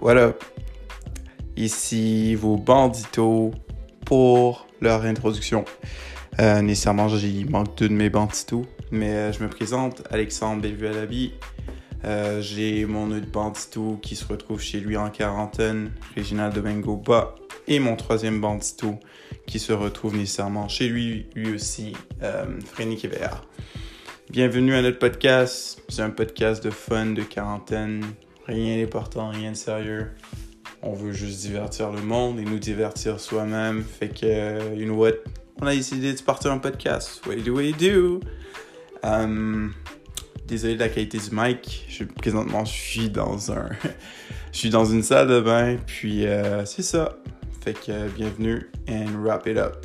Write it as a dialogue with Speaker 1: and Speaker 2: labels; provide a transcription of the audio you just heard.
Speaker 1: what up? Ici vos banditos pour leur introduction. Euh, nécessairement, il manque deux de mes banditos, mais euh, je me présente, Alexandre Bellevue-Alabi. Euh, J'ai mon autre bandito qui se retrouve chez lui en quarantaine, Réginald Domingo Bas, et mon troisième bandito qui se retrouve nécessairement chez lui, lui aussi, euh, Frény Québert. Bienvenue à notre podcast. C'est un podcast de fun, de quarantaine. Rien d'important, rien de sérieux. On veut juste divertir le monde et nous divertir soi-même. Fait que, you know what? On a décidé de partir un podcast. What do we do? Um, désolé de la qualité du mic. Je, présentement, je suis dans un... suis dans une salle de bain. Puis, euh, c'est ça. Fait que, bienvenue and wrap it up.